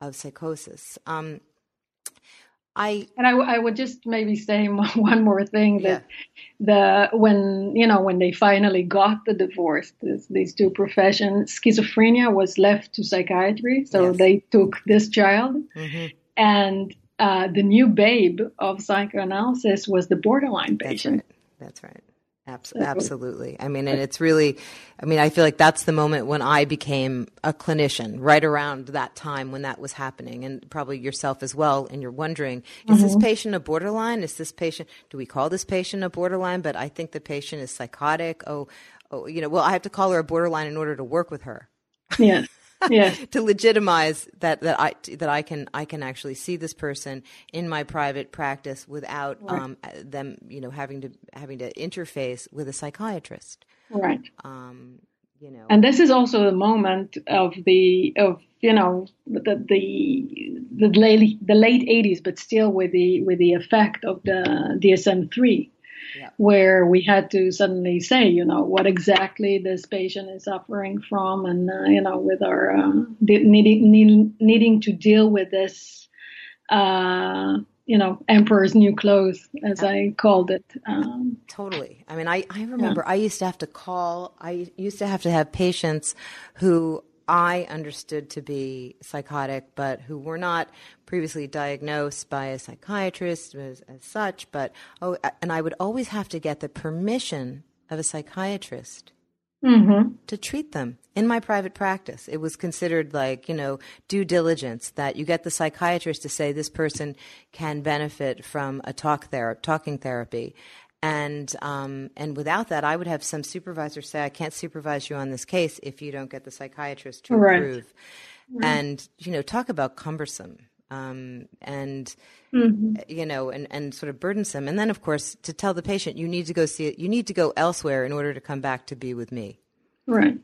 of psychosis. Um, I and I, I would just maybe say one more thing that yeah. the when you know when they finally got the divorce, this, these two professions, schizophrenia was left to psychiatry, so yes. they took this child, mm-hmm. and uh, the new babe of psychoanalysis was the borderline patient. That's right. That's right. Absolutely. I mean, and it's really, I mean, I feel like that's the moment when I became a clinician, right around that time when that was happening, and probably yourself as well. And you're wondering, is mm-hmm. this patient a borderline? Is this patient, do we call this patient a borderline? But I think the patient is psychotic. Oh, oh you know, well, I have to call her a borderline in order to work with her. Yeah. Yeah. to legitimize that that I that I can I can actually see this person in my private practice without right. um, them you know having to having to interface with a psychiatrist. Right. Um, you know. And this is also the moment of the of you know the the the late the late 80s, but still with the with the effect of the DSM three yeah. where we had to suddenly say, you know, what exactly this patient is suffering from, and uh, you know, with our uh, needing need, needing to deal with this, uh, you know, emperor's new clothes, as I called it. Um, totally. I mean, I I remember yeah. I used to have to call. I used to have to have patients who I understood to be psychotic, but who were not previously diagnosed by a psychiatrist as, as such. But oh, and I would always have to get the permission of a psychiatrist mm-hmm. to treat them in my private practice. It was considered like, you know, due diligence that you get the psychiatrist to say this person can benefit from a talk ther- talking therapy. And um, and without that, I would have some supervisor say, "I can't supervise you on this case if you don't get the psychiatrist to right. approve." Right. And you know, talk about cumbersome um, and mm-hmm. you know, and, and sort of burdensome. And then, of course, to tell the patient, you need to go see it. You need to go elsewhere in order to come back to be with me. Right.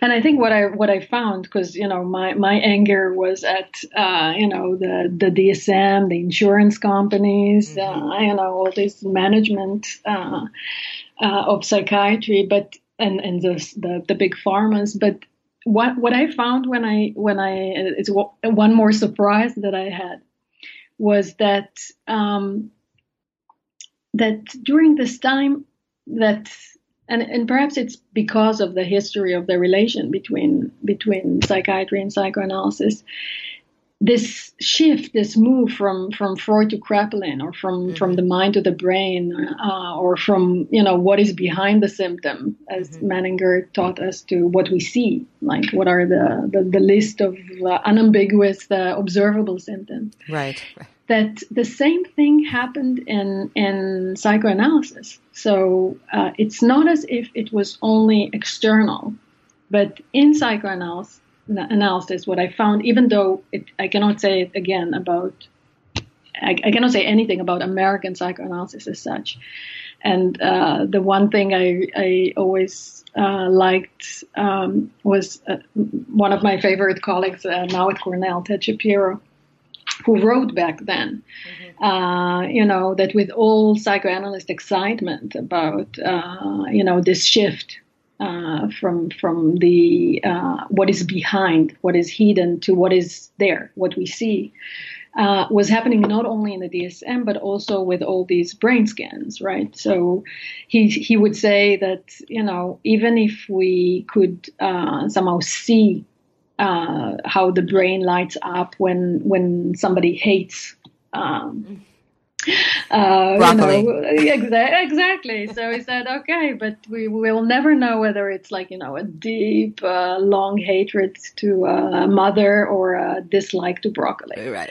And I think what I what I found because you know my my anger was at uh, you know the the DSM, the insurance companies, mm-hmm. uh, you know all this management uh, uh, of psychiatry, but and and the, the the big pharmas. But what what I found when I when I it's one more surprise that I had was that um, that during this time that and, and perhaps it's because of the history of the relation between between psychiatry and psychoanalysis this shift, this move from from Freud to Kraepelin, or from mm-hmm. from the mind to the brain, uh, or from you know what is behind the symptom, as mm-hmm. Menninger taught us to what we see, like what are the the, the list of uh, unambiguous, uh, observable symptoms. Right. right that the same thing happened in in psychoanalysis. So uh, it's not as if it was only external, but in psychoanalysis, analysis, what I found, even though it, I cannot say it again about, I, I, cannot say anything about American psychoanalysis as such. And uh, the one thing I, I always uh, liked um, was uh, one of my favorite colleagues uh, now at Cornell, Ted Shapiro who wrote back then, mm-hmm. uh, you know, that with all psychoanalyst excitement about, uh, you know, this shift uh, from from the uh, what is behind, what is hidden, to what is there, what we see, uh, was happening not only in the DSM but also with all these brain scans, right? So he he would say that you know even if we could uh, somehow see uh, how the brain lights up when when somebody hates. Um, uh, Broccoli. You know, exactly. So he said, okay, but we will never know whether it's like, you know, a deep, uh, long hatred to a mother or a dislike to broccoli. Right.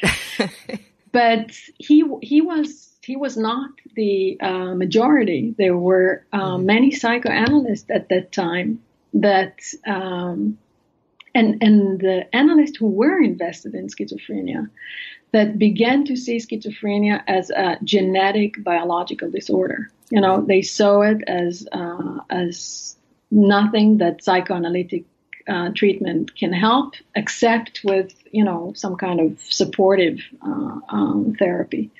but he, he was, he was not the uh, majority. There were uh, mm-hmm. many psychoanalysts at that time that um, and, and the analysts who were invested in schizophrenia that began to see schizophrenia as a genetic biological disorder. You know, they saw it as uh, as nothing that psychoanalytic uh, treatment can help, except with you know some kind of supportive uh, um, therapy,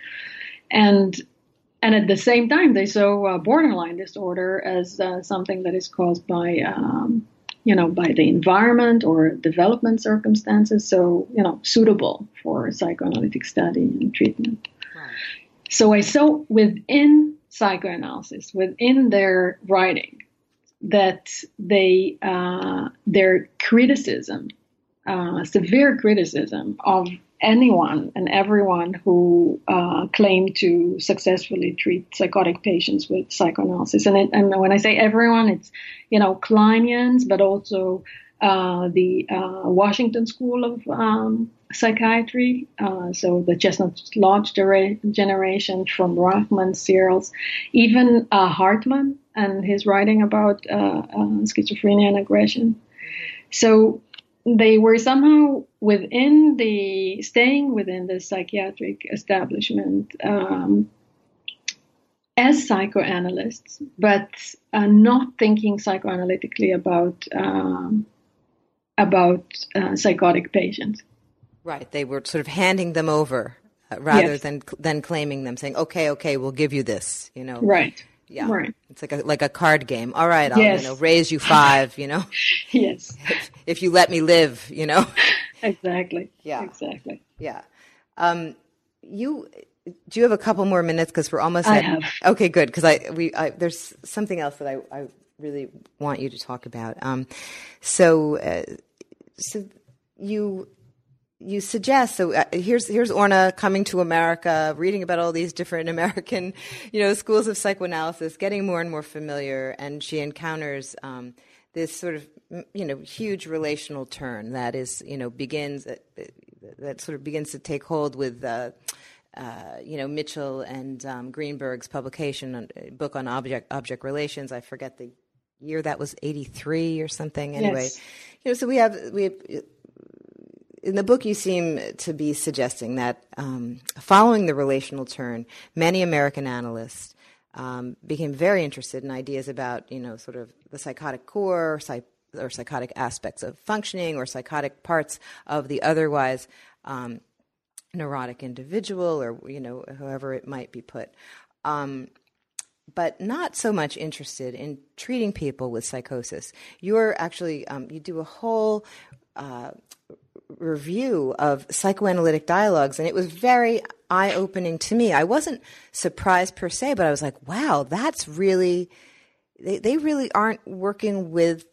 and and at the same time they saw borderline disorder as uh, something that is caused by um, you know, by the environment or development circumstances, so, you know, suitable for psychoanalytic study and treatment. Right. So I saw within psychoanalysis, within their writing, that they, uh, their criticism, uh, severe criticism of anyone and everyone who uh, claimed to successfully treat psychotic patients with psychoanalysis. And, it, and when I say everyone, it's you know Kleinians, but also uh, the uh, Washington School of um, Psychiatry, uh, so the Chestnut Lodge generation from Reichmann, Searles, even uh, Hartmann and his writing about uh, schizophrenia and aggression. So they were somehow within the staying within the psychiatric establishment um, as psychoanalysts, but uh, not thinking psychoanalytically about um, about uh, psychotic patients. Right, they were sort of handing them over uh, rather yes. than than claiming them, saying, "Okay, okay, we'll give you this," you know. Right. Yeah. Right. It's like a like a card game. All right, I'll yes. you know raise you five, you know. yes. If, if, you let me live, you know. exactly. Yeah. Exactly. Yeah. Um, you do you have a couple more minutes because we're almost. I at, have. Okay, good because I we I, there's something else that I I really want you to talk about. Um, so. Uh, so you you suggest so uh, here's here's Orna coming to America, reading about all these different American, you know, schools of psychoanalysis, getting more and more familiar, and she encounters um, this sort of you know huge relational turn that is you know begins uh, that sort of begins to take hold with. Uh, uh, you know Mitchell and um, Greenberg's publication, on, uh, book on object object relations. I forget the year that was eighty three or something. Anyway, yes. you know, so we have we have in the book, you seem to be suggesting that um, following the relational turn, many American analysts um, became very interested in ideas about, you know, sort of the psychotic core, psych- or psychotic aspects of functioning, or psychotic parts of the otherwise um, neurotic individual, or you know, however it might be put. Um, but not so much interested in treating people with psychosis. You're actually um, you do a whole uh, review of psychoanalytic dialogues, and it was very eye opening to me. I wasn't surprised per se, but I was like, wow, that's really, they, they really aren't working with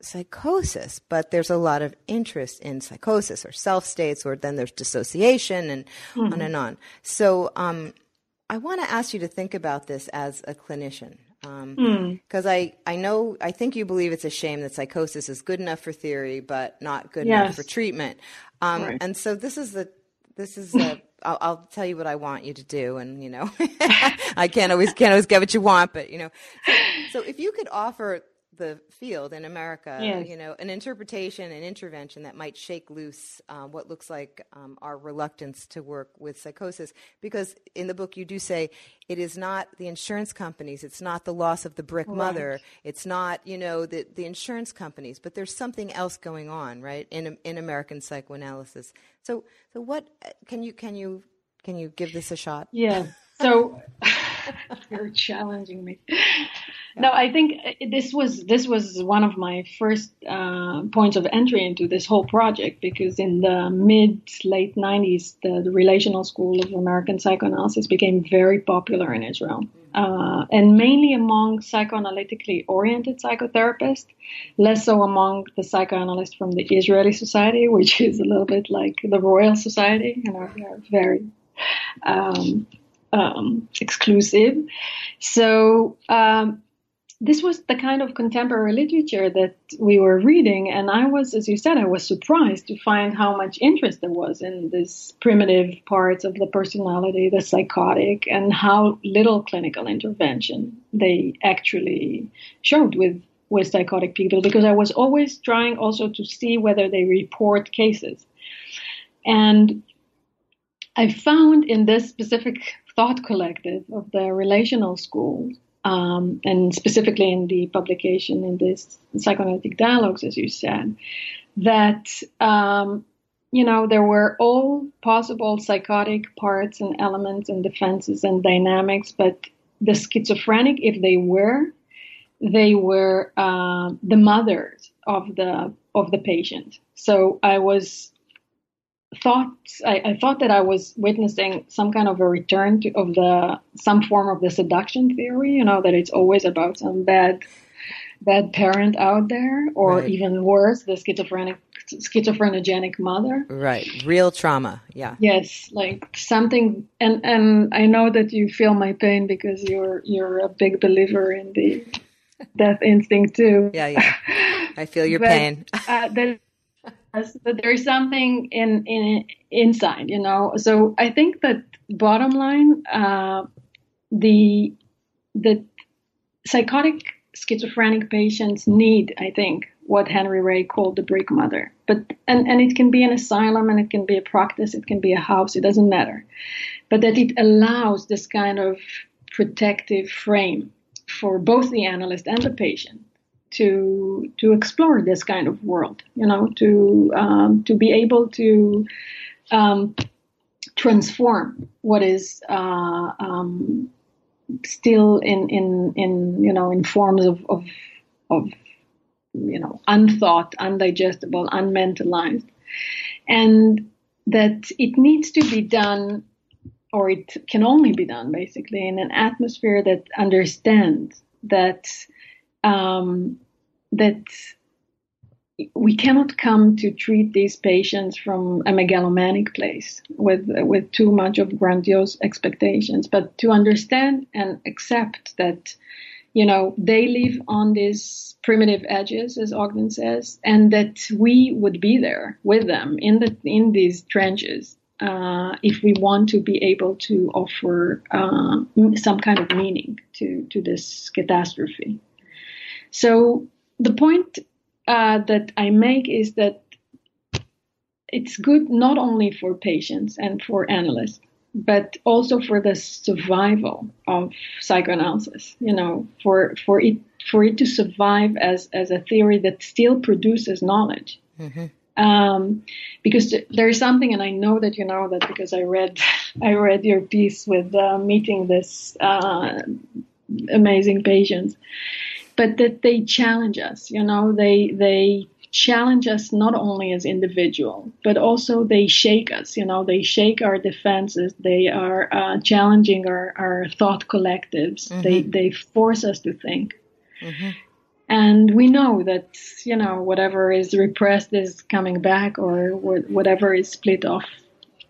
psychosis, but there's a lot of interest in psychosis or self states, or then there's dissociation and mm-hmm. on and on. So, um, I want to ask you to think about this as a clinician because um, mm. I, I know I think you believe it's a shame that psychosis is good enough for theory but not good yes. enough for treatment. Um, right. And so this is the this is the I'll, I'll, tell you what I want you to do, and you know I can't always can't always get what you want, but you know. So, so if you could offer the field in America, yes. you know, an interpretation, an intervention that might shake loose um, what looks like um, our reluctance to work with psychosis. Because in the book, you do say it is not the insurance companies, it's not the loss of the brick right. mother, it's not, you know, the, the insurance companies, but there's something else going on, right, in, in American psychoanalysis. So, so what can you, can you, can you give this a shot? Yeah. So you're challenging me. No, I think this was this was one of my first uh, points of entry into this whole project because in the mid late 90s, the, the, relational school of American psychoanalysis became very popular in Israel, uh, and mainly among psychoanalytically oriented psychotherapists, less so among the psychoanalysts from the Israeli Society, which is a little bit like the Royal Society, you know, very um, um, exclusive. So um, this was the kind of contemporary literature that we were reading, and I was, as you said, I was surprised to find how much interest there was in these primitive parts of the personality, the psychotic, and how little clinical intervention they actually showed with with psychotic people. Because I was always trying also to see whether they report cases, and I found in this specific thought collective of the relational school um, and specifically in the publication in this psychoanalytic dialogues, as you said, that um, you know there were all possible psychotic parts and elements and defenses and dynamics, but the schizophrenic, if they were, they were uh, the mothers of the of the patient. So I was thought I, I, thought that I was witnessing some kind of a return to, of the some form of the seduction theory. You know that it's always about some bad bad parent out there, or right. even worse, the schizophrenic schizophrenogenic mother. Right, real trauma. Yeah. Yes, like something, and and I know that you feel my pain because you're you're a big believer in the death instinct too. Yeah, yeah. I feel your but, pain. uh, that there's something in, in inside, you know. So I think that bottom line, uh, the the psychotic schizophrenic patients need, I think, what Henri Rey called the brick mother. But and, and it can be an asylum and it can be a practice, it can be a house, it doesn't matter. But that it allows this kind of protective frame for both the analyst and the patient to to explore this kind of world. You know, to um, to be able to um, transform what is uh, um, still in in in you know in forms of of, of you know unthought, undigestible, unmentalized, and that it needs to be done or it can only be done basically in an atmosphere that understands that um, that we cannot come to treat these patients from a megalomaniac place with with too much of grandiose expectations, but to understand and accept that you know they live on these primitive edges, as Ogden says, and that we would be there with them in the in these trenches uh, if we want to be able to offer uh, some kind of meaning to, to this catastrophe. So the point uh, that I make is that it's good not only for patients and for analysts, but also for the survival of psychoanalysis. You know, for for it for it to survive as as a theory that still produces knowledge. Mm-hmm um, because there is something, and I know that you know that because I read I read your piece with uh, meeting this uh, amazing patients, but that they challenge us. You know, they they challenge us not only as individual, but also they shake us. You know, they shake our defenses. They are uh, challenging our, our thought collectives. Mm-hmm. They they force us to think. Mm-hmm. And we know that, you know, whatever is repressed is coming back or whatever is split off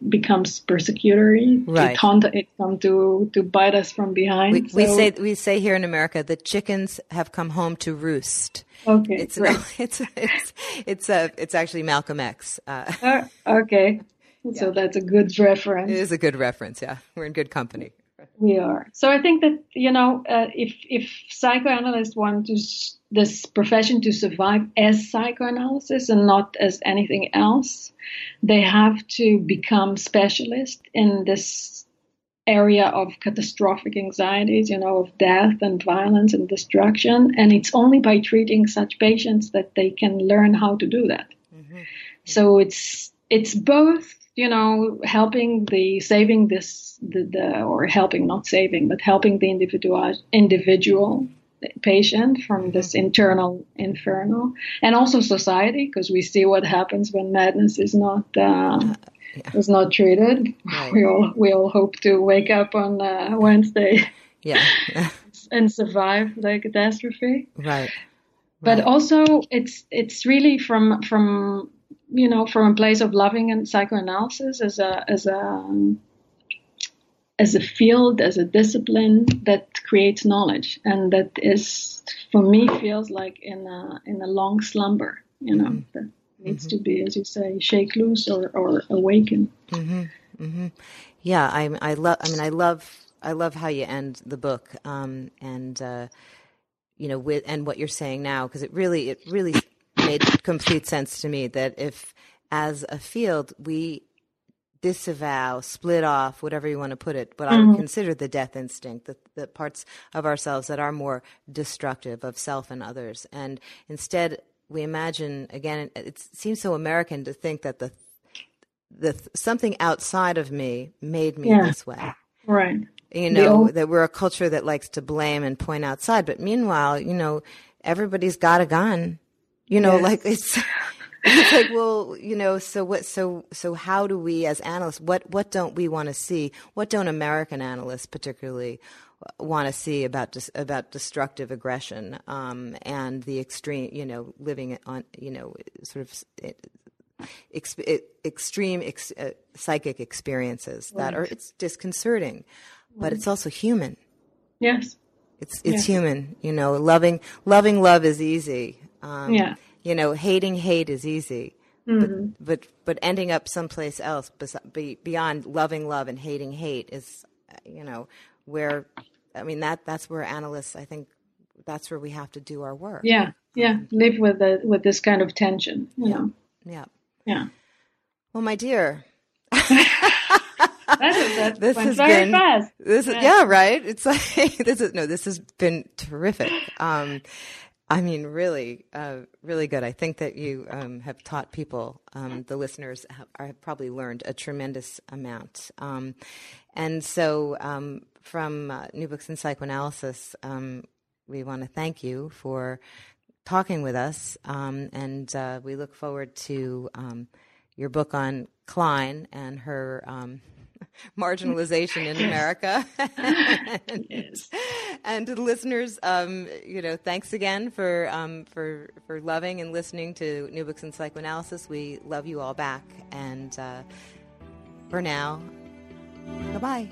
becomes persecutory. Right. It, haunt, it come to, to bite us from behind. We, so. we, say, we say here in America, the chickens have come home to roost. Okay. It's, no, it's, it's, it's, a, it's actually Malcolm X. Uh, uh, okay. So that's a good reference. It is a good reference. Yeah. We're in good company. We are. So I think that, you know, uh, if, if psychoanalysts want to this profession to survive as psychoanalysis and not as anything else. They have to become specialists in this area of catastrophic anxieties, you know, of death and violence and destruction. And it's only by treating such patients that they can learn how to do that. Mm-hmm. So it's it's both, you know, helping the saving this the, the or helping not saving, but helping the individual individual patient from this mm-hmm. internal inferno and also society because we see what happens when madness is not uh, yeah. is not treated right. we all we all hope to wake up on uh, wednesday yeah and survive the catastrophe right but right. also it's it's really from from you know from a place of loving and psychoanalysis as a as a um, as a field, as a discipline that creates knowledge, and that is, for me, feels like in a in a long slumber. You know, mm-hmm. that needs mm-hmm. to be, as you say, shake loose or or awaken. Mm-hmm. mm-hmm. Yeah, I I love. I mean, I love I love how you end the book, um, and uh, you know, with and what you're saying now, because it really it really made complete sense to me that if as a field we disavow, split off, whatever you want to put it, but mm-hmm. I would mm-hmm. consider the death instinct, the, the parts of ourselves that are more destructive of self and others. And instead, we imagine, again, it seems so American to think that the, the something outside of me made me yeah. this way. Right. You know, that we're a culture that likes to blame and point outside. But meanwhile, you know, everybody's got a gun. You know, yes. like it's it's like, well, you know, so what? So so how do we, as analysts, what what don't we want to see? What don't American analysts particularly want to see about dis- about destructive aggression um, and the extreme, you know, living on, you know, sort of. Ex- extreme ex- uh, psychic experiences that are it's disconcerting, but it's also human. Yes, it's it's yes. human. You know, loving loving love is easy. Um, yeah you know, hating hate is easy. Mm-hmm. But, but but ending up someplace else beyond loving love and hating hate is, you know, where I mean that that's where analysts I think that's where we have to do our work. Yeah, yeah, live with the with this kind of tension. You yeah. know. Yeah. Yeah. Well, my dear. that, this has been fast. This is, yeah. yeah, right. It's like this is no. This has been terrific. Um, I mean, really, uh, really good. I think that you um, have taught people, um, the listeners have, have, probably learned a tremendous amount. Um, and so, um, from uh, New Books in Psychoanalysis, um, we want to thank you for talking with us, um, and uh, we look forward to your book on Klein and her marginalization in America. yes. and to the listeners, um, you know, thanks again for um, for for loving and listening to New Books in Psychoanalysis. We love you all back, and uh, for now, goodbye.